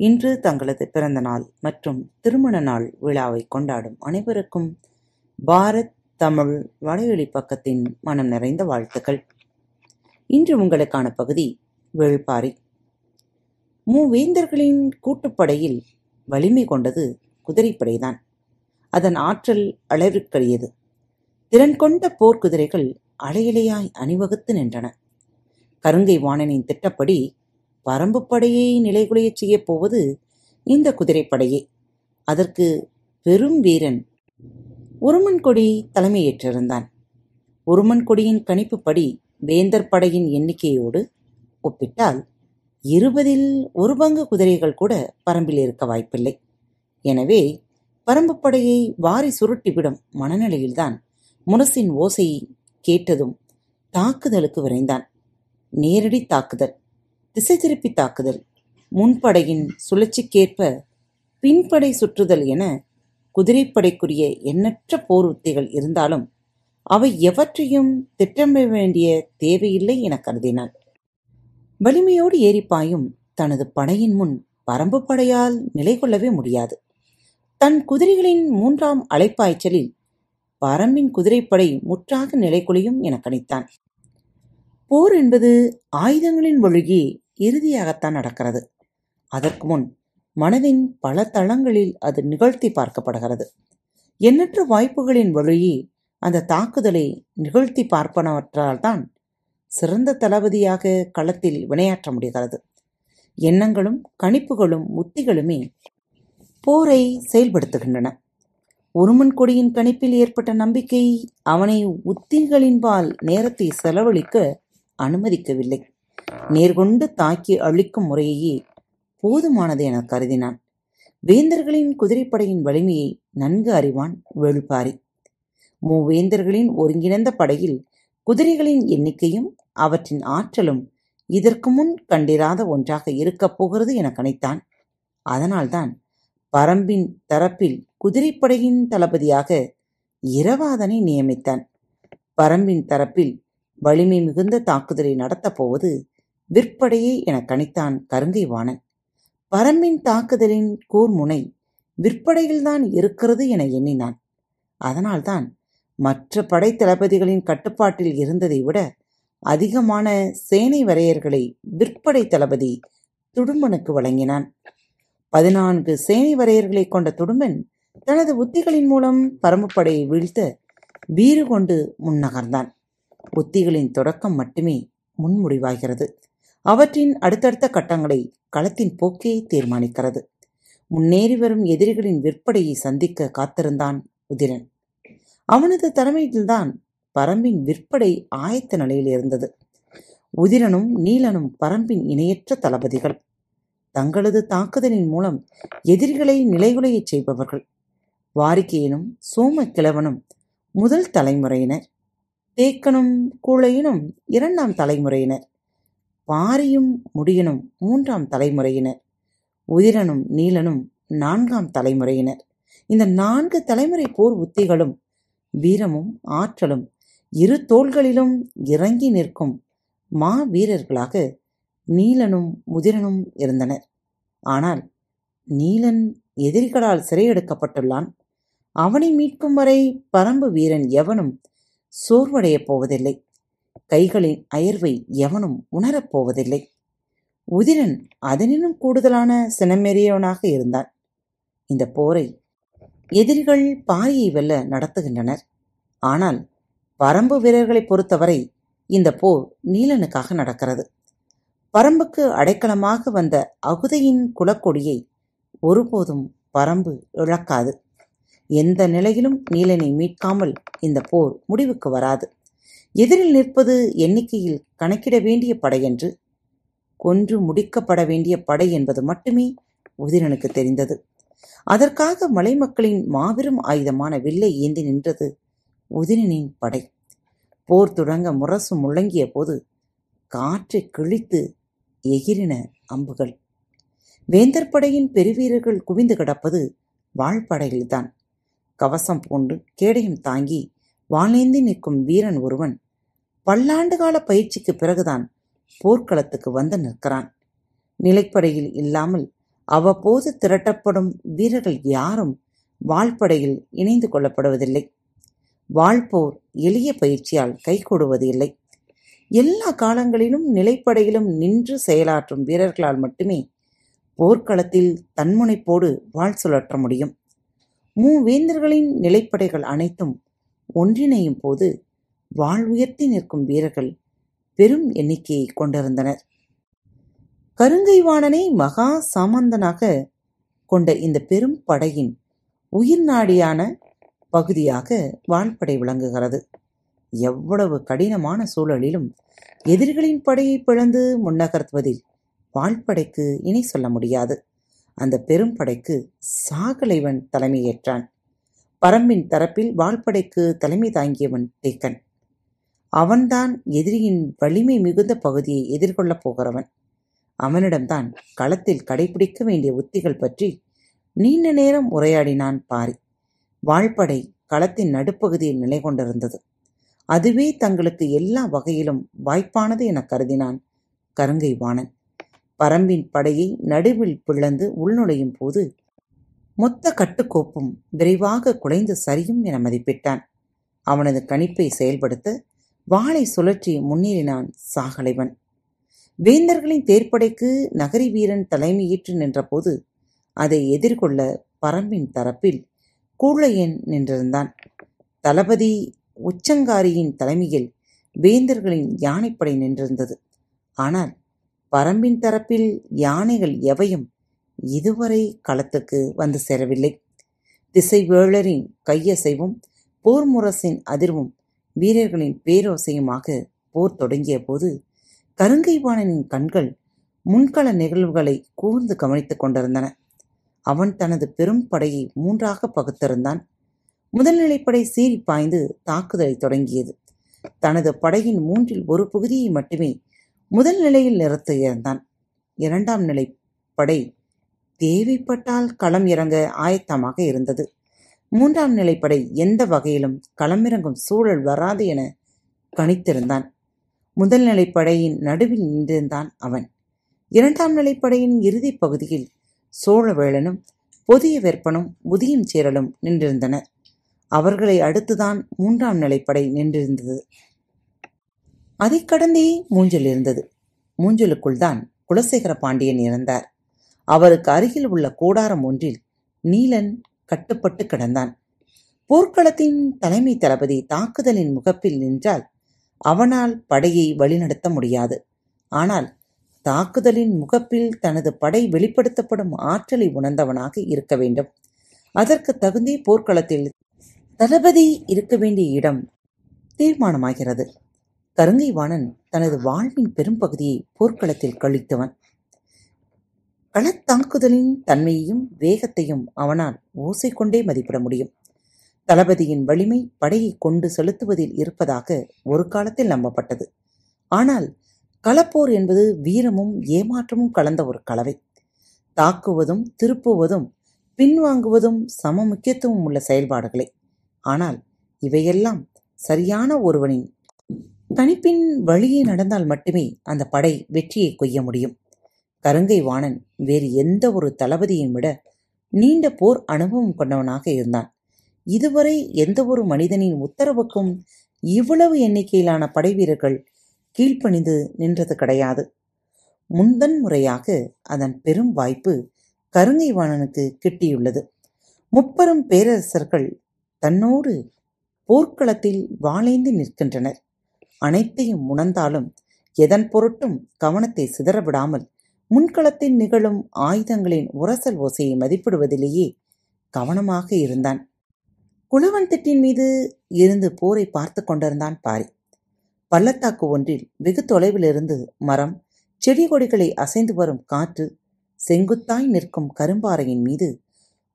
இன்று தங்களது பிறந்த நாள் மற்றும் திருமண நாள் விழாவை கொண்டாடும் அனைவருக்கும் பாரத் தமிழ் வலையொலி பக்கத்தின் மனம் நிறைந்த வாழ்த்துக்கள். இன்று உங்களுக்கான பகுதி வேள்பாரி மூவேந்தர்களின் கூட்டுப்படையில் வலிமை கொண்டது குதிரைப்படைதான். அதன் ஆற்றல் அளவிற்கரியது. திறன் கொண்ட போர்க்குதிரைகள் அலையலையாய் அணிவகுத்து நின்றன. கருங்கை வாணனின் திட்டப்படி பரம்பு படையை நிலைகுலையச் செய்யப் போவது இந்த குதிரைப்படையே. அதற்கு பெரும் வீரன் உருமன் கொடி தலைமையேற்றிருந்தான். உருமன் கொடியின் கணிப்புப்படி வேந்தர் படையின் எண்ணிக்கையோடு ஒப்பிட்டால் இருபதில் ஒரு பங்கு குதிரைகள் கூட பரம்பில் இருக்க வாய்ப்பில்லை. எனவே பரம்பு படையை வாரி சுருட்டிவிடும் மனநிலையில்தான் முரசின் ஓசையை கேட்டதும் தாக்குதலுக்கு விரைந்தான். நேரடி தாக்குதல். திசை திருப்பி தாக்குதல். முன்படையின் சுழற்சிக்கேற்ப பின்படை சுற்றுதல் என குதிரைப்படைக்குரிய எண்ணற்ற போர் உத்திகள் இருந்தாலும் அவை எவற்றையும் திட்டமிட வேண்டிய தேவையில்லை என கருதினான் வலிமையோடு ஏறிப்பாயும் தனது படையின் முன் பரம்பு படையால் நிலை கொள்ளவே முடியாது. தன் குதிரைகளின் மூன்றாம் அலைப்பாய்ச்சலில் பரம்பின் குதிரைப்படை முற்றாக நிலை கொளியும் என கணித்தான். போர் என்பது ஆயுதங்களின் ஒழுகி இறுதியாகத்தான் நடக்கிறது. அதற்கு முன் மனதின் பல தளங்களில் அது நிகழ்த்தி பார்க்கப்படுகிறது. எண்ணற்ற வாய்ப்புகளின் வழியே அந்த தாக்குதலை நிகழ்த்தி பார்ப்பனவற்றால்தான் சிறந்த தளபதியாக களத்தில் வினையாற்ற முடிகிறது. எண்ணங்களும் கணிப்புகளும் உத்திகளுமே போரை செயல்படுத்துகின்றன. உருமன் கொடியின் கணிப்பில் ஏற்பட்ட நம்பிக்கை அவனை உத்திகளின்பால் நேரத்தை செலவழிக்க அனுமதிக்கவில்லை. நேர்கொண்டு தாக்கி அழிக்கும் முறையையே போதுமானது என கருதினான். வேந்தர்களின் குதிரைப்படையின் வலிமையை நன்கு அறிவான் வேள்பாரி. மூவேந்தர்களின் ஒருங்கிணைந்த படையில் குதிரைகளின் எண்ணிக்கையும் அவற்றின் ஆற்றலும் இதற்கு முன் கண்டிராத ஒன்றாக இருக்கப் போகிறது என கணித்தான். அதனால்தான் பரம்பின் தரப்பில் குதிரைப்படையின் தளபதியாக இரவாதனை நியமித்தான். பரம்பின் தரப்பில் வலிமை மிகுந்த தாக்குதலை நடத்தப் போவது விற்படையே என கணித்தான் கருங்கை வாணன் பரம்பின் தாக்குதலின் கூர்முனை விற்படையில்தான் இருக்கிறது என எண்ணினான். அதனால்தான் மற்ற படை தளபதிகளின் கட்டுப்பாட்டில் இருந்ததை விட அதிகமான சேனை வரையர்களை விற்படை தளபதி துடும்பனுக்கு வழங்கினான். பதினான்கு சேனை வரையர்களை கொண்ட துடும்பன் தனது உத்திகளின் மூலம் பரம்புப்படையை வீழ்த்த வீறு கொண்டு முன்னகர்ந்தான். உத்திகளின் தொடக்கம் மட்டுமே முன்முடிவாகிறது. அவற்றின் அடுத்தடுத்த கட்டங்களை களத்தின் போக்கே தீர்மானிக்கிறது. முன்னேறி வரும் எதிரிகளின் விற்படையை சந்திக்க காத்திருந்தான் உதிரன். அவனது தலைமையில்தான் பரம்பின் விற்படை ஆயத்த நிலையில் இருந்தது. உதிரனும் நீலனும் பரம்பின் இணையற்ற தளபதிகள். தங்களது தாக்குதலின் மூலம் எதிரிகளை நிலைகுலையச் செய்பவர்கள். வாரிக்கையனும் சோம கிழவனும் முதல் தலைமுறையினர். தேக்கனும் கூழையனும் இரண்டாம் தலைமுறையினர். பாரியும் முடியனும் மூன்றாம் தலைமுறையினர். உதிரனும் நீலனும் நான்காம் தலைமுறையினர். இந்த நான்கு தலைமுறை போர் உத்திகளும் வீரமும் ஆற்றலும் இரு தோள்களிலும் இறங்கி நிற்கும் மா வீரர்களாக நீலனும் முதிரனும் இருந்தனர். ஆனால் நீலன் எதிரிகளால் சிறையெடுக்கப்பட்டுள்ளான். அவனை மீட்கும் வரை பரம்பு வீரன் எவனும் சோர்வடையப் போவதில்லை. கைகளின் அயர்வை எவனும் உணரப் போவதில்லை. உதிரன் அதனினும் கூடுதலான சினமெறியவனாக இருந்தான். இந்த போரை எதிரிகள் பாரியை வெல்ல நடத்துகின்றனர். ஆனால் பரம்பு வீரர்களை பொறுத்தவரை இந்த போர் நீலனுக்காக நடக்கிறது. பரம்புக்கு அடைக்கலமாக வந்த அகுதையின் குலக்கொடியை ஒருபோதும் பரம்பு இழக்காது. எந்த நிலையிலும் நீலனை மீட்காமல் இந்த போர் முடிவுக்கு வராது. எதிரில் நிற்பது எண்ணிக்கையில் கணக்கிட வேண்டிய படையன்று கொன்று முடிக்கப்பட வேண்டிய படை என்பது மட்டுமே உதிரனுக்கு தெரிந்தது. அதற்காக மலைமக்களின் மாபெரும் ஆயுதமான வில்லை ஏந்தி நின்றது உதிரனின் படை. போர் தொடங்க முரசு முழங்கிய போது காற்றை கிழித்து எகிரின அம்புகள். வேந்தர் படையின் பெருவீரர்கள் குவிந்து கிடப்பது வாழ்படையில்தான். கவசம் பூண்டு கேடயம் தாங்கி வானேந்தி நிற்கும் வீரன் ஒருவன் பல்லாண்டு கால பயிற்சிக்கு பிறகுதான் போர்க்களத்துக்கு வந்து நிற்கிறான். நிலைப்படையில் இல்லாமல் அவ்வப்போது திரட்டப்படும் வீரர்கள் யாரும் வாழ்படையில் இணைந்து கொள்ளப்படுவதில்லை. வாழ்போர் எளிய பயிற்சியால் கைகூடுவது இல்லை எல்லா காலங்களிலும் நிலைப்படையிலும் நின்று செயலாற்றும் வீரர்களால் மட்டுமே போர்க்களத்தில் தன்முனைப்போடு வாழ் சுழற்ற முடியும். மூவேந்தர்களின் நிலைப்படைகள் அனைத்தும் ஒன்றிணையும் போது வாழ்வுயர்த்தி நிற்கும் வீரர்கள் பெரும் எண்ணிக்கையை கொண்டிருந்தனர். கருங்கைவாணனை மகா சாமந்தனாக கொண்ட இந்த பெரும் படையின் உயிர் நாடியான பகுதியாக வான்படை விளங்குகிறது. எவ்வளவு கடினமான சூழலிலும் எதிரிகளின் படையை பிளந்து முன்னகர்த்துவதில் வான்படைக்கு இணை சொல்ல முடியாது. அந்த பெரும்படைக்கு சாகலைவன் தலைமையேற்றான் பரம்பின் தரப்பில் வால்படைக்கு தலைமை தாங்கியவன் தேக்கன் அவன்தான் எதிரியின் வலிமை மிகுந்த பகுதியை எதிர்கொள்ளப் போகிறவன். அவனிடம்தான் களத்தில் கடைபிடிக்க வேண்டிய உத்திகள் பற்றி நீண்ட நேரம் உரையாடினான் பாரி. வாழ்படை களத்தின் நடுப்பகுதியில் நிலை கொண்டிருந்தது அதுவே தங்களுக்கு எல்லா வகையிலும் வாய்ப்பானது என கருதினான் கருங்கை வாணன். பரம்பின் படையை நடுவில் பிளந்து உள்நுழையும் போது மொத்த கட்டுக்கோப்பும் விரைவாக குலைந்து சரியும் என மதிப்பிட்டான். அவனது கணிப்பை செயல்படுத்த வாளை சுழற்றி முன்னேறினான் சாகலைவன். வேந்தர்களின் தேர்ப்படைக்கு நகரி வீரன் தலைமையேற்று நின்றபோது அதை எதிர்கொள்ள பரம்பின் தரப்பில் கூழையன் நின்றிருந்தான். தளபதி உச்சங்காரியின் தலைமையில் வேந்தர்களின் யானைப்படை நின்றிருந்தது. ஆனால் பரம்பின் தரப்பில் யானைகள் எவையும் இதுவரை களத்துக்கு வந்து சேரவில்லை. திசைவேளரின் கையசைவும் போர் முரசின் அதிர்வும் வீரர்களின் பேரோசையுமாக போர் தொடங்கிய போது கருங்கைவாணனின் கண்கள் முன்கள நிகழ்வுகளை கூர்ந்து கவனித்துக் கொண்டிருந்தன. அவன் தனது பெரும் படையை மூன்றாக பகுத்திருந்தான். முதல்நிலைப்படை சீறி பாய்ந்து தாக்குதலை தொடங்கியது. தனது படையின் மூன்றில் ஒரு பகுதியை மட்டுமே முதல் நிலையில் நிறுத்தியிருந்தான் இரண்டாம் நிலை படை தேவைப்பட்டால் களம் இறங்க ஆயத்தமாக இருந்தது. மூன்றாம் நிலைப்படை எந்த வகையிலும் களமிறங்கும் சூழல் வராது என கணித்திருந்தான். முதல் நிலைப்படையின் நடுவில் நின்றிருந்தான் அவன். இரண்டாம் நிலைப்படையின் இறுதிப் பகுதியில் சோழவேளனும் புதிய வெப்பனும் உதியும் சேரலும் நின்றிருந்தனர் அவர்களை அடுத்துதான் மூன்றாம் நிலைப்படை நின்றிருந்தது. அதைக் கடந்தே மூஞ்சல் இருந்தது. மூஞ்சலுக்குள் தான் குலசேகர பாண்டியன் இருந்தார் அவருக்கு அருகில் உள்ள கூடாரம் ஒன்றில் நீலன் கட்டுப்பட்டு கிடந்தான். போர்க்களத்தின் தலைமை தளபதி தாக்குதலின் முகப்பில் நின்றால் அவனால் படையை வழிநடத்த முடியாது. ஆனால் தாக்குதலின் முகப்பில் தனது படை வெளிப்படுத்தப்படும் ஆற்றலை உணர்ந்தவனாக இருக்க வேண்டும். அதற்கு தகுந்தே போர்க்களத்தில் தளபதி இருக்க வேண்டிய இடம் தீர்மானமாகிறது. கருங்கை வாணன் தனது வாழ்வின் பெரும்பகுதியை போர்க்களத்தில் கழித்தவன். களத்தாக்குதலின் தன்மையையும் வேகத்தையும் அவனால் ஓசை கொண்டே மதிப்பிட முடியும். தளபதியின் வலிமை படையை கொண்டு செலுத்துவதில் இருப்பதாக ஒரு காலத்தில் நம்பப்பட்டது. ஆனால் களப்போர் என்பது வீரமும் ஏமாற்றமும் கலந்த ஒரு கலவை. தாக்குவதும் திருப்புவதும் பின்வாங்குவதும் சம முக்கியத்துவம் உள்ள செயல்பாடுகளே. ஆனால் இவையெல்லாம் சரியான ஒருவனின் கணிப்பின் வழியே நடந்தால் மட்டுமே அந்த படை வெற்றியை கொய்ய முடியும். கருங்கை வாணன் வேறு எந்த ஒரு தளபதியும் விட நீண்ட போர் அனுபவம் கொண்டவனாக இருந்தான். இதுவரை எந்த ஒரு மனிதனின் உத்தரவுக்கும் இவ்வளவு எண்ணிக்கையிலான படை வீரர்கள் கீழ்ப்பணிந்து நின்றது கிடையாது. முந்தன் முறையாக அதன் பெரும் வாய்ப்பு கருங்கை வாணனுக்கு கிட்டியுள்ளது. முப்பெரும் பேரரசர்கள் தன்னோடு போர்க்களத்தில் வாழைந்து நிற்கின்றனர். அனைத்தையும் உணர்ந்தாலும் எதன் பொருட்டும் கவனத்தை சிதறவிடாமல் முன்களத்தில் நிகழும் ஆயுதங்களின் உரசல் ஓசையை மதிப்பிடுவதிலேயே கவனமாக இருந்தான். குளவன் திட்டின் மீது இருந்து போரை பார்த்து கொண்டிருந்தான் பாரி. பள்ளத்தாக்கு ஒன்றில் வெகு தொலைவிலிருந்து மரம் செடி கொடிகளை அசைந்து வரும் காற்று செங்குத்தாய் நிற்கும் கரும்பாறையின் மீது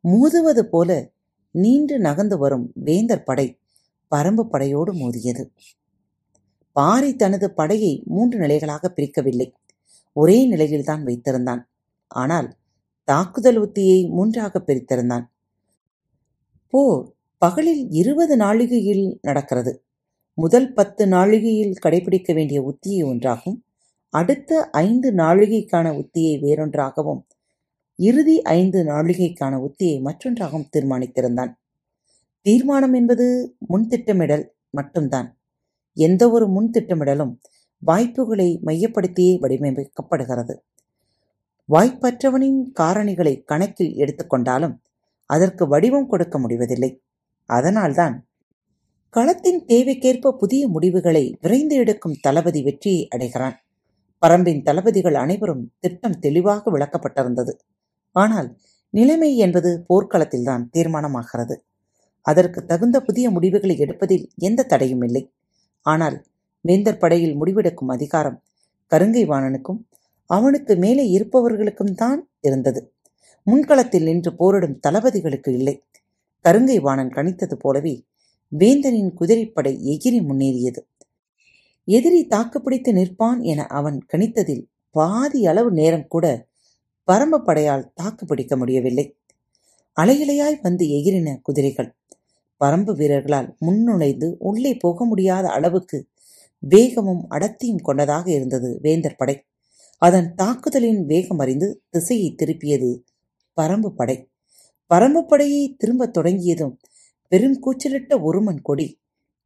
மோதுவது போல நீண்டு நகர்ந்து வரும் வேந்தர் படை பரம்பு படையோடு மோதியது. பாரி தனது படையை மூன்று நிலைகளாக பிரிக்கவில்லை. ஒரே நிலையில்தான் வைத்திருந்தான். ஆனால் தாக்குதல் உத்தியை மூன்றாக பிரித்திருந்தான். போர் பகலில் இருபது நாழிகையில் நடக்கிறது. முதல் பத்து நாழிகையில் கடைபிடிக்க வேண்டிய உத்தியை ஒன்றாகும். அடுத்த ஐந்து நாழிகைக்கான உத்தியை வேறொன்றாகவும் இறுதி ஐந்து நாழிகைக்கான உத்தியை மற்றொன்றாகவும் தீர்மானித்திருந்தான். தீர்மானம் என்பது முன்திட்டமிடல் மட்டும்தான். எந்த ஒரு முன்திட்டமிடலும் வாய்ப்புகளை மையப்படுத்தியே வடிவமைக்கப்படுகிறது. வாய்ப்பற்றவனின் காரணிகளை கணக்கில் எடுத்துக்கொண்டாலும் அதற்கு வடிவம் கொடுக்க முடிவதில்லை. அதனால்தான் களத்தின் தேவைக்கேற்ப புதிய முடிவுகளை விரைந்து எடுக்கும் தளபதி வெற்றியை அடைகிறான். பரம்பின் தளபதிகள் அனைவரும் திட்டம் தெளிவாக விளக்கப்பட்டிருந்தது. ஆனால் நிலைமை என்பது போர்க்களத்தில்தான் தீர்மானமாகிறது. அதற்கு தகுந்த புதிய முடிவுகளை எடுப்பதில் எந்த தடையும் இல்லை. ஆனால் வேந்தர் படையில் முடிவெடுக்கும் அதிகாரம் கருங்கை வாணனுக்கும் அவனுக்கு மேலே இருப்பவர்களுக்கும் தான் இருந்தது. முன்களத்தில் நின்று போரிடும் தளபதிகளுக்கு இல்லை. கருங்கை வாணன் கணித்தது போலவே வேந்தனின் குதிரைப்படை எகிரி முன்னேறியது. எதிரி தாக்குப்பிடித்து நிற்பான் என அவன் கணித்ததில் பாதி அளவு நேரம் கூட பரம்பப்படையால் தாக்குப்பிடிக்க முடியவில்லை. அலையிலையாய் வந்து எகிரின குதிரைகள் பரம்பு வீரர்களால் முன்னுழைந்து உள்ளே போக முடியாத அளவுக்கு வேகமும் அடர்த்தியும் கொண்டதாக இருந்தது வேந்தர் படை. அதன் தாக்குதலின் வேகம் அறிந்து திசையை திருப்பியது பரம்பு படை. பரம்பு படையை திரும்பத் தொடங்கியதும் பெரும் கூச்சலிட்ட ஒருமன் கொடி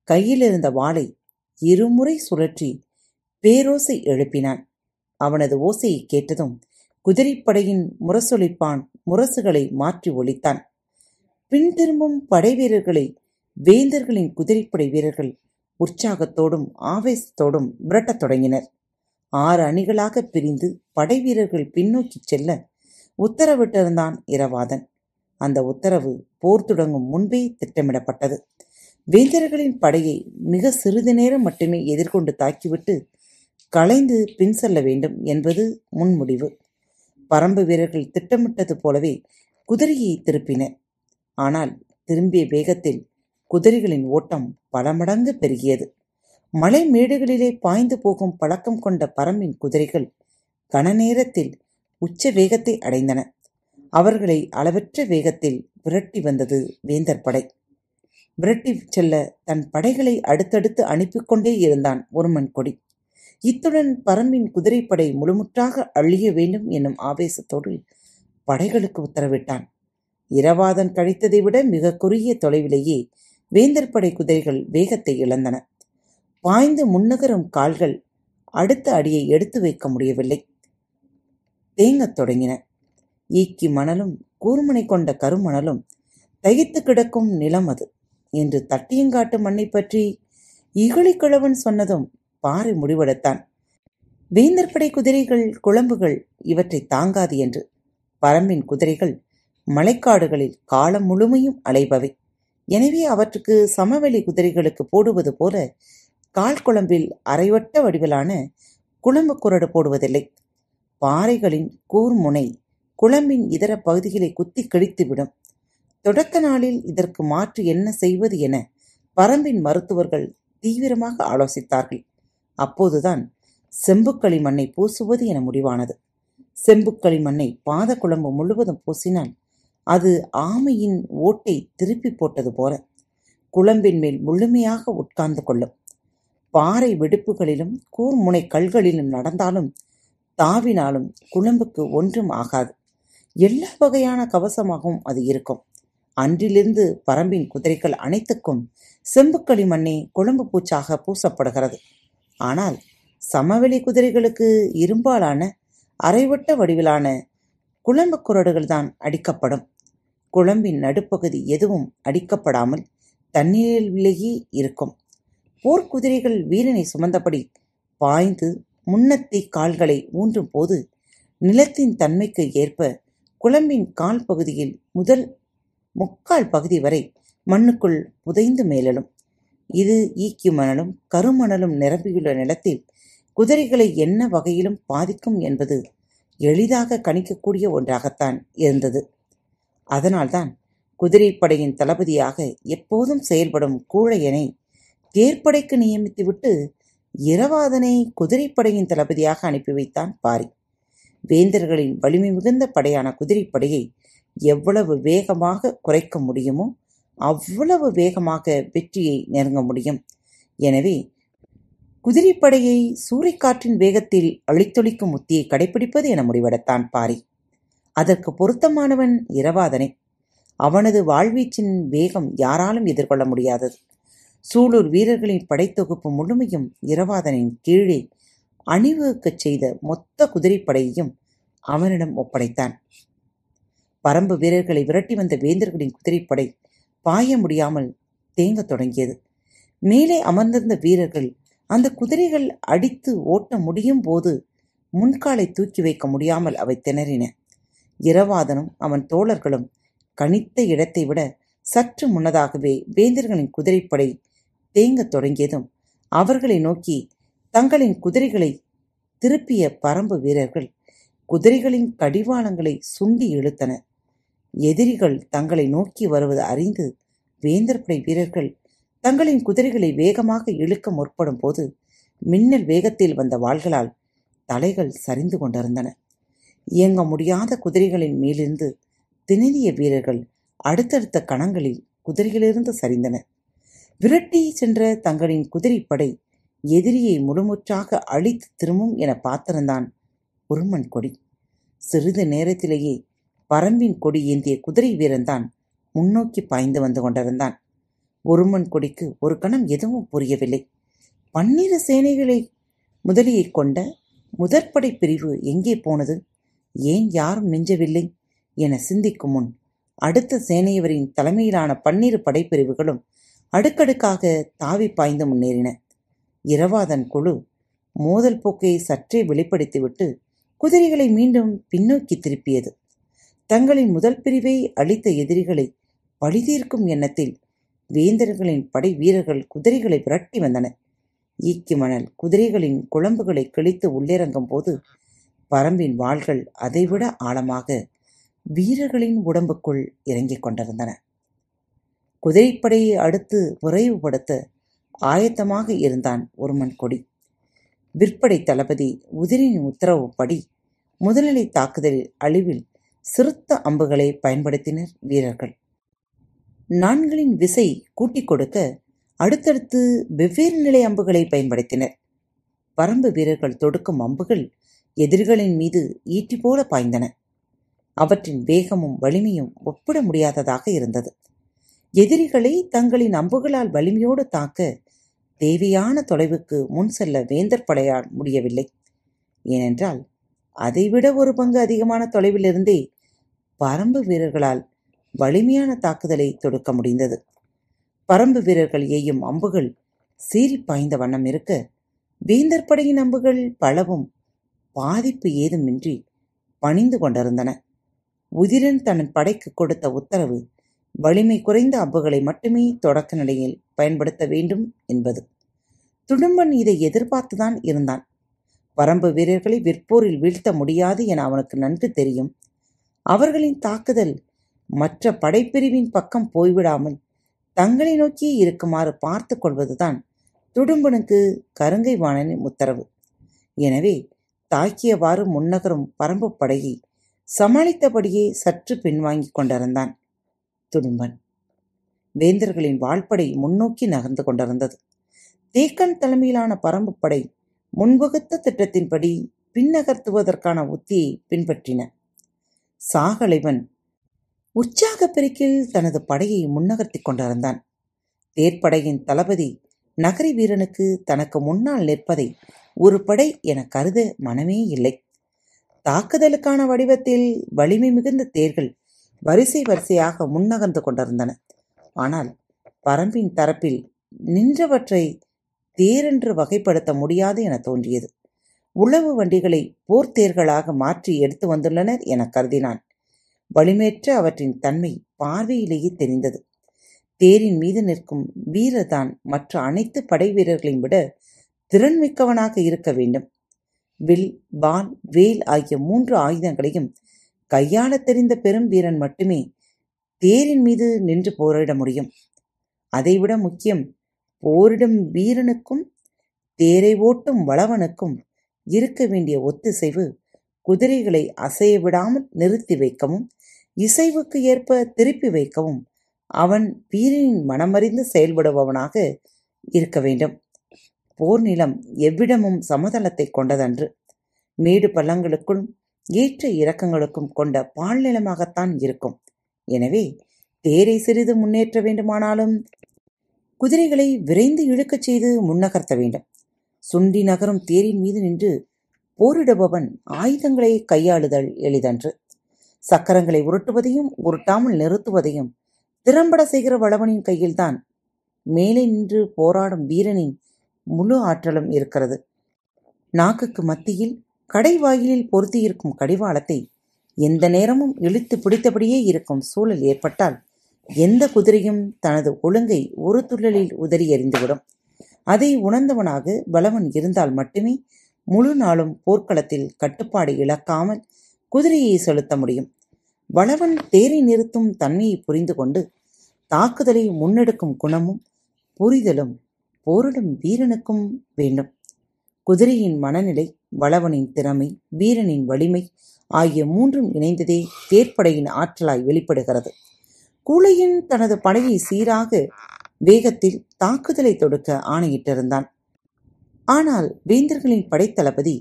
கையில் இருந்த வாளை இருமுறை சுழற்றி பேரோசை எழுப்பினான். அவனது ஓசையை கேட்டதும் குதிரைப்படையின் முரசொலிப்பான் முரசுகளை மாற்றி ஒழித்தான். பின் திரும்பும் படை வீரர்களை வேந்தர்களின் குதிரைப்படை வீரர்கள் உற்சாகத்தோடும் ஆவேசத்தோடும் விரட்டத் தொடங்கினர். ஆறு அணிகளாக பிரிந்து படை வீரர்கள் பின்னோக்கிச் செல்ல உத்தரவிட்டிருந்தான் இரவாதன். அந்த உத்தரவு போர் தொடங்கும் முன்பே திட்டமிடப்பட்டது. வேந்தர்களின் படையை மிக சிறிது நேரம் மட்டுமே எதிர்கொண்டு தாக்கிவிட்டு களைந்து பின் செல்ல வேண்டும் என்பது முன்முடிவு பரம்பு வீரர்கள் திட்டமிட்டது போலவே குதிரையை திருப்பினர். ஆனால் திரும்பிய வேகத்தில் குதிரைகளின் ஓட்டம் பல மடங்கு பெருகியது. மலை மேடுகளிலே பாய்ந்து போகும் பழக்கம் கொண்ட பரம்பின் குதிரைகள் கன நேரத்தில் உச்ச வேகத்தை அடைந்தன. அவர்களை அளவற்ற வேகத்தில் விரட்டி வந்தது வேந்தர் படை. விரட்டி செல்ல தன் படைகளை அடுத்தடுத்து அனுப்பி கொண்டே இருந்தான் ஒருமன் கொடி. இத்துடன் பரம்பின் குதிரைப்படை முழுமுற்றாக அழிய வேண்டும் என்னும் ஆவேசத்தோடு படைகளுக்கு உத்தரவிட்டான். இரவாதன் கழித்ததை விட மிக குறுகிய தொலைவிலேயே வேந்தர் படை குதிரைகள் வேகத்தை இழந்தன. பாய்ந்து முன்னகரும் கால்கள் அடுத்த அடியை எடுத்து வைக்க முடியவில்லை. தேங்கத் தொடங்கின. ஈக்கி மணலும் கூர்மனை கொண்ட கருமணலும் தகித்து கிடக்கும் நிலம் அது என்று தட்டியங்காட்டு மண்ணை பற்றி இகழிக்கிழவன் சொன்னதும் பாறை முடிவெடுத்தான். வேந்தற்படை குதிரைகள் குழம்புகள் இவற்றை தாங்காது என்று பரம்பின் குதிரைகள் மலைக்காடுகளில் காலம் முழுமையும் அலைபவை. எனவே அவற்றுக்கு சமவெளி குதிரைகளுக்கு போடுவது போல கால் குழம்பில் அரைவட்ட வடிவிலான குழம்பு குரடு போடுவதில்லை. பாறைகளின் கூர்முனை குழம்பின் இதர பகுதிகளை குத்தி கிழித்துவிடும். தொடக்க நாளில் இதற்கு மாற்று என்ன செய்வது என பரம்பின் மருத்துவர்கள் தீவிரமாக ஆலோசித்தார்கள். அப்போதுதான் செம்புக்களி மண்ணை பூசுவது என முடிவானது. செம்புக்களி மண்ணை பாத குழம்பு முழுவதும் பூசினால் அது ஆமையின் ஓட்டை திருப்பி போட்டது போல குழம்பின் மேல் முழுமையாக உட்கார்ந்து கொள்ளும். பாறை வெடிப்புகளிலும் கூர்முனை கல்களிலும் நடந்தாலும் தாவினாலும் குழம்புக்கு ஒன்றும் ஆகாது. எல்லா வகையான கவசமாகவும் அது இருக்கும். அன்றிலிருந்து பரம்பின் குதிரைகள் அனைத்துக்கும் செம்புக்களி மண்ணே குழம்பு பூச்சாக பூசப்படுகிறது. ஆனால் சமவெளி குதிரைகளுக்கு இரும்பாலான அரைவட்ட வடிவிலான குழம்பு குரடுகள் தான் அடிக்கப்படும். குழம்பின் நடுப்பகுதி எதுவும் அடிக்கப்படாமல் தண்ணீரிலேயே இருக்கும். போர்க்குதிரைகள் வீரனை சுமந்தபடி பாய்ந்து முன்னத்தி கால்களை ஊன்றும் போது நிலத்தின் தன்மைக்கு ஏற்ப குழம்பின் கால் பகுதியில் முதல் முக்கால் பகுதி வரை மண்ணுக்குள் புதைந்து மேலலும் இது ஈக்கி மணலும் கருமணலும் நிரம்பியுள்ள நிலத்தில் குதிரைகளை என்ன வகையிலும் பாதிக்கும் என்பது எளிதாக கணிக்கக்கூடிய ஒன்றாகத்தான் இருந்தது. அதனால்தான் குதிரைப்படையின் தளபதியாக எப்போதும் செயல்படும் கூழையனை தேர்ப்படைக்கு நியமித்துவிட்டு இரவாதனை குதிரைப்படையின் தளபதியாக அனுப்பி வைத்தான் பாரி. வேந்தர்களின் வலிமை மிகுந்த படையான குதிரைப்படையை எவ்வளவு வேகமாக குறைக்க முடியுமோ அவ்வளவு வேகமாக வெற்றியை நெருங்க முடியும். எனவே குதிரைப்படையை சூறைக்காற்றின் வேகத்தில் அழித்தொழிக்கும் உத்தியை கடைபிடிப்பது என முடிவெடுத்தான் பாரி. அதற்கு பொருத்தமானவன் இரவாதனை. அவனது வாழ்வீச்சின் வேகம் யாராலும் எதிர்கொள்ள முடியாதது சூலூர் வீரர்களின் படைத்தொகுப்பு முழுமையும் இரவாதனின் கீழே அணிவகுக்கச் செய்த மொத்த குதிரைப்படையையும் அவனிடம் ஒப்படைத்தான். பரம்பு வீரர்களை விரட்டி வந்த வேந்தர்களின் குதிரைப்படை பாய முடியாமல் தேங்கத் தொடங்கியது. மேலே அமர்ந்திருந்த வீரர்கள் அந்த குதிரைகள் அடித்து ஓட்ட முடியும் போது முன்காலை தூக்கி வைக்க முடியாமல் அவை திணறின. இரவாதனும் அவன் தோழர்களும் கணித்த இடத்தை விட சற்று முன்னதாகவே வேந்தர்களின் குதிரைப்படை தேங்கத் தொடங்கியதும் அவர்களை நோக்கி தங்களின் குதிரைகளை திருப்பிய பரம்பு வீரர்கள் குதிரைகளின் கடிவாளங்களை சுண்டி இழுத்தனர் எதிரிகள் தங்களை நோக்கி வருவது அறிந்து வேந்தர் படை வீரர்கள் தங்களின் குதிரைகளை வேகமாக இழுக்க முற்படும் போது மின்னல் வேகத்தில் வந்த வாள்களால் தலைகள் சரிந்து கொண்டிருந்தன. இயங்க முடியாத குதிரைகளின் மேலிருந்து திணறிய வீரர்கள் அடுத்தடுத்த கணங்களில் குதிரையிலிருந்து சரிந்தனர். விரட்டி சென்ற தங்களின் குதிரைப்படை எதிரியை முழுமுற்றாக அழித்து திரும்பும் என பார்த்திருந்தான் உருமன் கொடி. சிறிது நேரத்திலேயே பரம்பின் கொடி ஏந்திய குதிரை வீரன்தான் முன்னோக்கி பாய்ந்து வந்து கொண்டிருந்தான். உருமன் கொடிக்கு ஒரு கணம் எதுவும் புரியவில்லை. பன்னிரு சேனைகளை முதலியை கொண்ட முதற்படை பிரிவு எங்கே போனது? ஏன் யாரும் நெஞ்சவில்லை? என சிந்திக்கும் முன் அடுத்த சேனையவரின் தலைமையிலான பன்னிரு படைப்பிரிவுகளும் அடுக்கடுக்காக தாவி பாய்ந்து முன்னேறின. இரவாதன் குழு மோதல் போக்கை சற்றே வெளிப்படுத்திவிட்டு குதிரைகளை மீண்டும் பின்னோக்கி திருப்பியது. தங்களின் முதல் பிரிவை அளித்த எதிரிகளை பழிதீர்க்கும் எண்ணத்தில் வேந்தர்களின் படை வீரர்கள் குதிரைகளை விரட்டி வந்தனர். ஈக்கி மணல் குதிரைகளின் குழம்புகளை கிழித்து உள்ளிறங்கும் போது பரம்பின் வாள்கள் அதைவிட ஆழமாக வீரர்களின் உடம்புக்குள் இறங்கிக் கொண்டிருந்தன. குதிரைப்படையை அடுத்து விரைவுபடுத்த ஆயத்தமாக இருந்தான் ஒருமன் கொடி. விற்படை தளபதி உதிரின் உத்தரவுப்படி முதல்நிலை தாக்குதலில் அழிவில் சிறுத்த அம்புகளை பயன்படுத்தினர் வீரர்கள். நான்களின் விசை கூட்டிக் கொடுக்க அடுத்தடுத்து வெவ்வேறு நிலை அம்புகளை பயன்படுத்தினர். பரம்பு வீரர்கள் தொடுக்கும் அம்புகள் எதிரிகளின் மீது ஈட்டி போல பாய்ந்தன. அவற்றின் வேகமும் வலிமையும் ஒப்பிட முடியாததாக இருந்தது. எதிரிகளை தங்களின் அம்புகளால் வலிமையோடு தாக்க தேவையான தொலைவுக்கு முன் செல்ல வேந்தர் படையால் முடியவில்லை. ஏனென்றால் அதைவிட ஒரு பங்கு அதிகமான தொலைவிலிருந்தே பரம்பு வீரர்களால் வலிமையான தாக்குதலை தொடுக்க முடிந்தது. பரம்பு வீரர்கள் எய்யும் அம்புகள் சீறி பாய்ந்த வண்ணம் இருக்க வேந்தர் படையின் அம்புகள் பலவும் பாதிப்பு ஏதுமின்றி பணிந்து கொண்டிருந்தன. உதிரன் தன் படைக்கு கொடுத்த உத்தரவு வலிமை குறைந்த அம்புகளை மட்டுமே தொடக்க நிலையில் பயன்படுத்த வேண்டும் என்பது. துடும்பன் இதை எதிர்பார்த்துதான் இருந்தான். வரம்பு வீரர்களை விற்போரில் வீழ்த்த முடியாது என அவனுக்கு நன்கு தெரியும். அவர்களின் தாக்குதல் மற்ற படைப்பிரிவின் பக்கம் போய்விடாமல் தங்களை நோக்கியே இருக்குமாறு பார்த்து கொள்வதுதான் துடும்பனுக்கு கருங்கை வாணனின் உத்தரவு. எனவே தாக்கியவாறு முன்னகரும் பரம்பு படையை சமாளித்தபடியே சற்று பின்வாங்கிக் கொண்டிருந்தான். துடும்பன் வேந்தர்களின் வாழ்படை முன்னோக்கி நகர்ந்து கொண்டிருந்தது. தேக்கன் தலைமையிலான பரம்பு படை முன்வகுத்த திட்டத்தின்படி பின்னகர்த்துவதற்கான உத்தியை பின்பற்றின. சாகலைவன் உற்சாக பெருக்கில் தனது படையை முன்னகர்த்திக் கொண்டிருந்தான். தேர்ப்படையின் தளபதி நகரி வீரனுக்கு தனக்கு முன்னால் நிற்பதை ஒரு படை என கருத மனமே இல்லை. தாக்குதலுக்கான வடிவத்தில் வலிமை மிகுந்த தேர்கள் வரிசை வரிசையாக முன்னகர்ந்து கொண்டிருந்தன. ஆனால் பரம்பின் தரப்பில் நின்றவற்றை தேரென்று வகைப்படுத்த முடியாது என தோன்றியது. உளவு வண்டிகளை போர்த்தேர்களாக மாற்றி எடுத்து வந்துள்ளனர் என கருதினான். வலிமேற்ற அவற்றின் தன்மை பார்வையிலேயே தெரிந்தது. தேரின் மீது நிற்கும் வீரர்தான் மற்ற அனைத்து படை வீரர்களையும் விட திறன்மிக்கவனாக இருக்க வேண்டும். வில் வால் வேல் ஆகிய மூன்று ஆயுதங்களையும் கையாளத் தெரிந்த பெரும் வீரன் மட்டுமே தேரின் மீது நின்று போரிட முடியும். அதைவிட முக்கியம் போரிடும் வீரனுக்கும் தேரை ஓட்டும் வளவனுக்கும் இருக்க வேண்டிய ஒத்திசைவு குதிரைகளை அசைய விடாமல் நிறுத்தி வைக்கவும் இசைவுக்கு ஏற்ப திருப்பி வைக்கவும் அவன் வீரனின் மனமறிந்து செயல்படுபவனாக இருக்க வேண்டும். போர் நிலம் எவ்விடமும் சமதளத்தை கொண்டதன்று. மேடு பள்ளங்களுக்கும் ஏற்ற இறக்கங்களுக்கும் கொண்ட பால் நிலமாகத்தான் இருக்கும். எனவே தேரை சிறிது முன்னேற்ற வேண்டுமானாலும் குதிரைகளை விரைந்து இழுக்கச் செய்து முன்னகர்த்த வேண்டும். சுண்டி நகரும் தேரின் மீது நின்று போரிடுபவன் ஆயுதங்களை கையாளுதல் எளிதன்று. சக்கரங்களை உருட்டுவதையும் உருட்டாமல் நிறுத்துவதையும் திறம்பட செய்கிற வளவனின் கையில்தான். மேலே நின்று போராடும் வீரனின் முழு ஆற்றலும் இருக்கிறது. நாக்குக்கு மத்தியில் கடைவாயிலில் பொருத்தியிருக்கும் கடிவாளத்தை எந்த நேரமும் இழுத்து பிடித்தபடியே இருக்கும் சூழல் ஏற்பட்டால் எந்த குதிரையும் தனது ஒழுங்கை ஒரு துள்ளலில் உதறி எறிந்துவிடும். அதை உணர்ந்தவனாக பலவன் இருந்தால் மட்டுமே முழு நாளும் போர்க்களத்தில் கட்டுப்பாடு இழக்காமல் குதிரையை செலுத்த முடியும். வளவன் தேரை நிறுத்தும் தன்மையை புரிந்து கொண்டு தாக்குதலை முன்னெடுக்கும் குணமும் புரிதலும் போரிடும் வீரனுக்கும் வேண்டும். குதிரையின் மனநிலை வளவனின் திறமை வீரனின் வலிமை ஆகிய மூன்றும் இணைந்ததே தேர்ப்படையின் ஆற்றலாய் வெளிப்படுகிறது. கூழையின் தனது படையை சீராக வேகத்தில் தாக்குதலை தொடுக்க ஆணையிட்டிருந்தான். ஆனால் வேந்தர்களின் படைத்தளபதி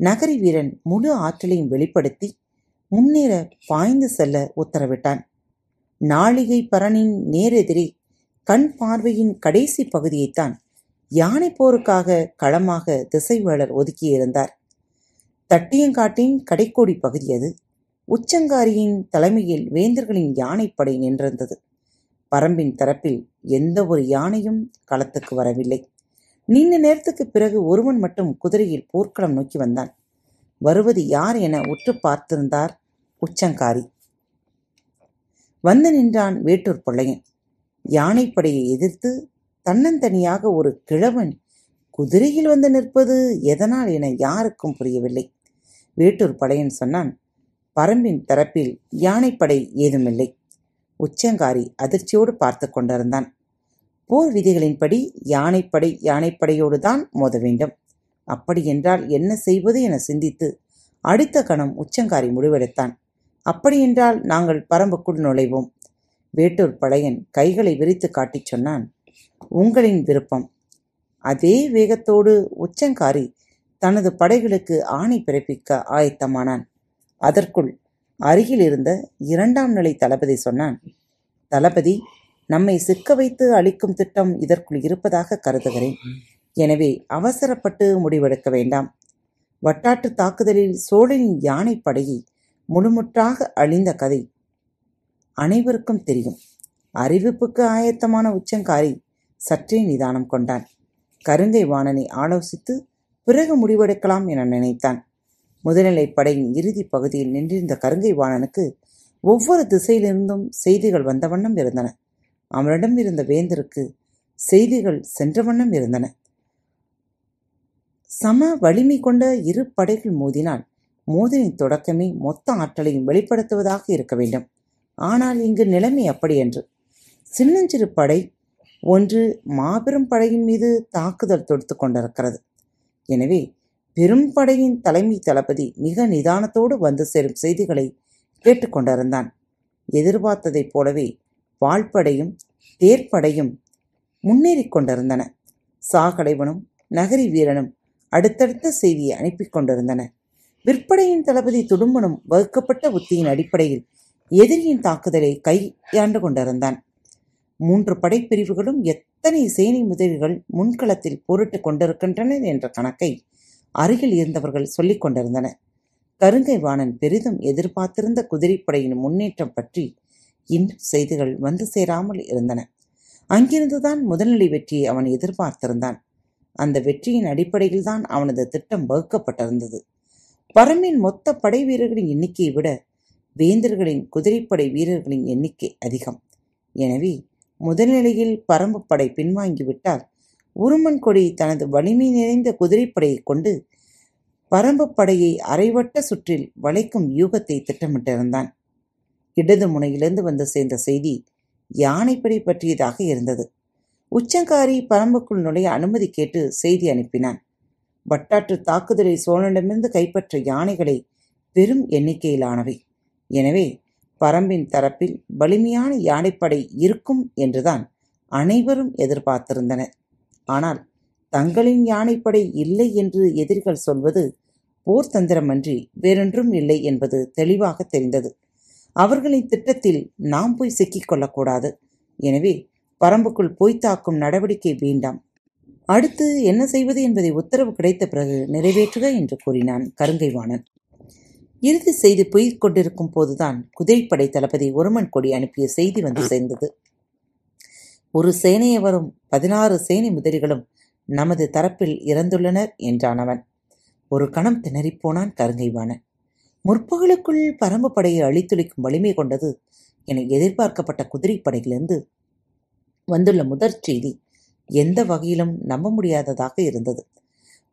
நகரி வீரன் முழு ஆற்றலையும் வெளிப்படுத்தி முன்னேற பாய்ந்து செல்ல உத்தரவிட்டான். நாளிகை பரனின் நேரெதிரே கண் பார்வையின் கடைசி பகுதியைத்தான் யானை போருக்காக களமாக திசைவேளர் ஒதுக்கியிருந்தார் தட்டியங்காட்டின் கடைக்கோடி பகுதி அது. உச்சங்காரியின் தலைமையில் வேந்தர்களின் யானைப்படை நின்றிருந்தது. பரம்பின் தரப்பில் எந்த ஒரு யானையும் களத்துக்கு வரவில்லை. நீண்ட நேரத்துக்கு பிறகு ஒருவன் மட்டும் குதிரையில் போர்க்களம் நோக்கி வந்தான். வருவது யார் என உற்று பார்த்திருந்தார் உச்சங்காரி. வந்து நின்றான் வேட்டூர் பிள்ளையன் யானைப்படையை எதிர்த்து தன்னந்தனியாக ஒரு கிழவன் குதிரையில் வந்து நிற்பது எதனால் என யாருக்கும் புரியவில்லை. வேட்டூர் படையன் சொன்னான் பரம்பின் தரப்பில் யானைப்படை ஏதுமில்லை. உச்சங்காரி அதிர்ச்சியோடு பார்த்து கொண்டிருந்தான். போர் விதிகளின்படி யானைப்படை யானைப்படையோடு தான் மோத வேண்டும். அப்படியென்றால் என்ன செய்வது என சிந்தித்து அடுத்த கணம் உச்சங்காரி முடிவெடுத்தான். அப்படியென்றால் நாங்கள் பரம்புக்குள் நுழைவோம். வேட்டூர் பழையன் கைகளை விரித்து காட்டிச் சொன்னான் உங்களின் விருப்பம். அதே வேகத்தோடு உச்சங்காரி தனது படைகளுக்கு ஆணை பிறப்பிக்க ஆயத்தமானான். அதற்குள் அருகில் இருந்த இரண்டாம் நிலை தளபதி சொன்னான் தளபதி நம்மை சிக்க வைத்து அளிக்கும் திட்டம் இதற்குள் இருப்பதாக கருதுகிறேன். எனவே அவசரப்பட்டு முடிவெடுக்க வேண்டாம். வட்டாட்டு தாக்குதலில் சோழனின் யானை படையை முழுமுற்றாக அழிந்த கதை அனைவருக்கும் தெரியும். அறிவிப்புக்கு ஆயத்தமான உச்சங்காரி சற்றே நிதானம் கொண்டான். கருங்கை வாணனை ஆலோசித்து பிறகு முடிவெடுக்கலாம் என நினைத்தான். முதுநிலை படையின் இறுதி பகுதியில் நின்றிருந்த கருங்கை வாணனுக்கு ஒவ்வொரு திசையிலிருந்தும் செய்திகள் வந்த வண்ணம் இருந்தன. அவனிடம் இருந்த வேந்தருக்கு செய்திகள் சென்ற வண்ணம் இருந்தன. சம வலிமை கொண்ட இரு படைகள் மோதினால் மோதலின் தொடக்கமே மொத்த ஆற்றலையும் வெளிப்படுத்துவதாக இருக்க வேண்டும். ஆனால் இங்கு நிலைமை அப்படி என்று. சின்னஞ்சிறு படை ஒன்று மாபெரும் படையின் மீது தாக்குதல் தொடுத்து கொண்டிருக்கிறது. எனவே பெரும் படையின் தலைமை தளபதி மிக நிதானத்தோடு வந்து சேரும் செய்திகளை கேட்டுக்கொண்டிருந்தான் எதிர்பார்த்ததைப் போலவே வாழ்படையும் தேர்ப்படையும் முன்னேறிக் கொண்டிருந்தன. சாகடைவனும் நகரி வீரனும் அடுத்தடுத்த செய்தியை அனுப்பி கொண்டிருந்தன. விற்படையின் தளபதி துடும்பனும் வகுக்கப்பட்ட உத்தியின் அடிப்படையில் எதிரியின் தாக்குதலை கையாண்டு கொண்டிருந்தான். மூன்று படைப்பிரிவுகளும் எத்தனை சேனை முதலிகள் முன்களத்தில் போரிட்டுக் கொண்டிருக்கின்றன என்ற கணக்கை அருகில் இருந்தவர்கள் சொல்லிக் கொண்டிருந்தனர். கருங்கை வாணன் பெரிதும் எதிர்பார்த்திருந்த குதிரைப்படையின் முன்னேற்றம் பற்றி இன்னும் செய்திகள் வந்து சேராமல் இருந்தன. அங்கிருந்துதான் முதல்நிலை வெற்றியை அவன் எதிர்பார்த்திருந்தான். அந்த வெற்றியின் அடிப்படையில்தான் அவனது திட்டம் வகுக்கப்பட்டிருந்தது. பரமின் மொத்த படை வீரர்களின் எண்ணிக்கையை விட வேந்தர்களின் குதிரைப்படை வீரர்களின் எண்ணிக்கை அதிகம். எனவே முதல்நிலையில் பரம்பு படை பின்வாங்கிவிட்டால் உருமன் கொடி தனது வலிமை நிறைந்த குதிரைப்படையை கொண்டு பரம்பு படையை அரைவட்ட சுற்றில் வளைக்கும் யூகத்தை திட்டமிட்டிருந்தான். இடது முனையிலிருந்து வந்து சேர்ந்த செய்தி யானைப்படை பற்றியதாக இருந்தது. உச்சங்காரி பரம்புக்குள் நுழைய அனுமதி கேட்டு செய்தி அனுப்பினான். வட்டாற்று தாக்குதலை சோழனிடமிருந்து கைப்பற்ற யானைகளை பெரும் எண்ணிக்கையிலானவை. எனவே பரம்பின் தரப்பில் வலிமையான யானைப்படை இருக்கும் என்றுதான் அனைவரும் எதிர்பார்த்திருந்தனர். ஆனால் தங்களின் யானைப்படை இல்லை என்று எதிரிகள் சொல்வது போர் தந்திரமன்றி வேறொன்றும் இல்லை என்பது தெளிவாக தெரிந்தது. அவர்களின் திட்டத்தில் நாம் போய் சிக்கிக் கொள்ளக்கூடாது. எனவே பரம்புக்குள் போய் தாக்கும் நடவடிக்கை வேண்டாம். அடுத்து என்ன செய்வது என்பதை உத்தரவு கிடைத்த பிறகு நிறைவேற்றுக என்று கூறினான் கருங்கைவாணன். இறுதி செய்தி போய்க் கொண்டிருக்கும் போதுதான் குதிரைப்படை தளபதி ஒருமன் கொடி அனுப்பிய செய்தி வந்து சேர்ந்தது. ஒரு சேனையவரும் பதினாறு சேனை முதலிகளும் நமது தரப்பில் இறந்துள்ளனர் என்றான் அவன். ஒரு கணம் திணறிப்போனான் கருங்கைவானன் முற்பகலுக்குள் பரம்பு படையை அழித்துளிக்கும் வலிமை கொண்டது என எதிர்பார்க்கப்பட்ட குதிரைப்படையிலிருந்து வந்துள்ள முதற் செய்தி எந்த வகையிலும் நம்ப முடியாததாக இருந்தது.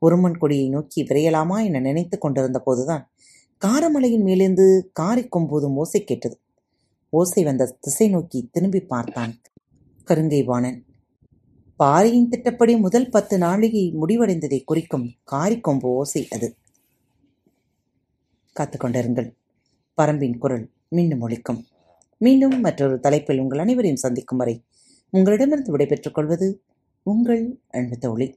ஒருமன் கொடியை நோக்கி விரையலாமா என நினைத்து கொண்டிருந்த போதுதான் காரமலையின் மேலிருந்து காரி கொம்போதும் ஓசை கேட்டது. ஓசை வந்த திசை நோக்கி திரும்பி பார்த்தான் கருங்கை வாணன் பாரியின் திட்டப்படி முதல் பத்து நாளிகை முடிவடைந்ததை குறிக்கும் காரிக்கொம்பு ஓசை அது. காத்துக்கொண்டிருங்கள் பரம்பின் குரல் மீண்டும் ஒழிக்கும் மீண்டும் மற்றொரு தலைப்பில் உங்கள் அனைவரையும் சந்திக்கும் வரை உங்களிடமிருந்து விடைபெற்றுக் கொள்வது உங்கள் அன்பு தோழி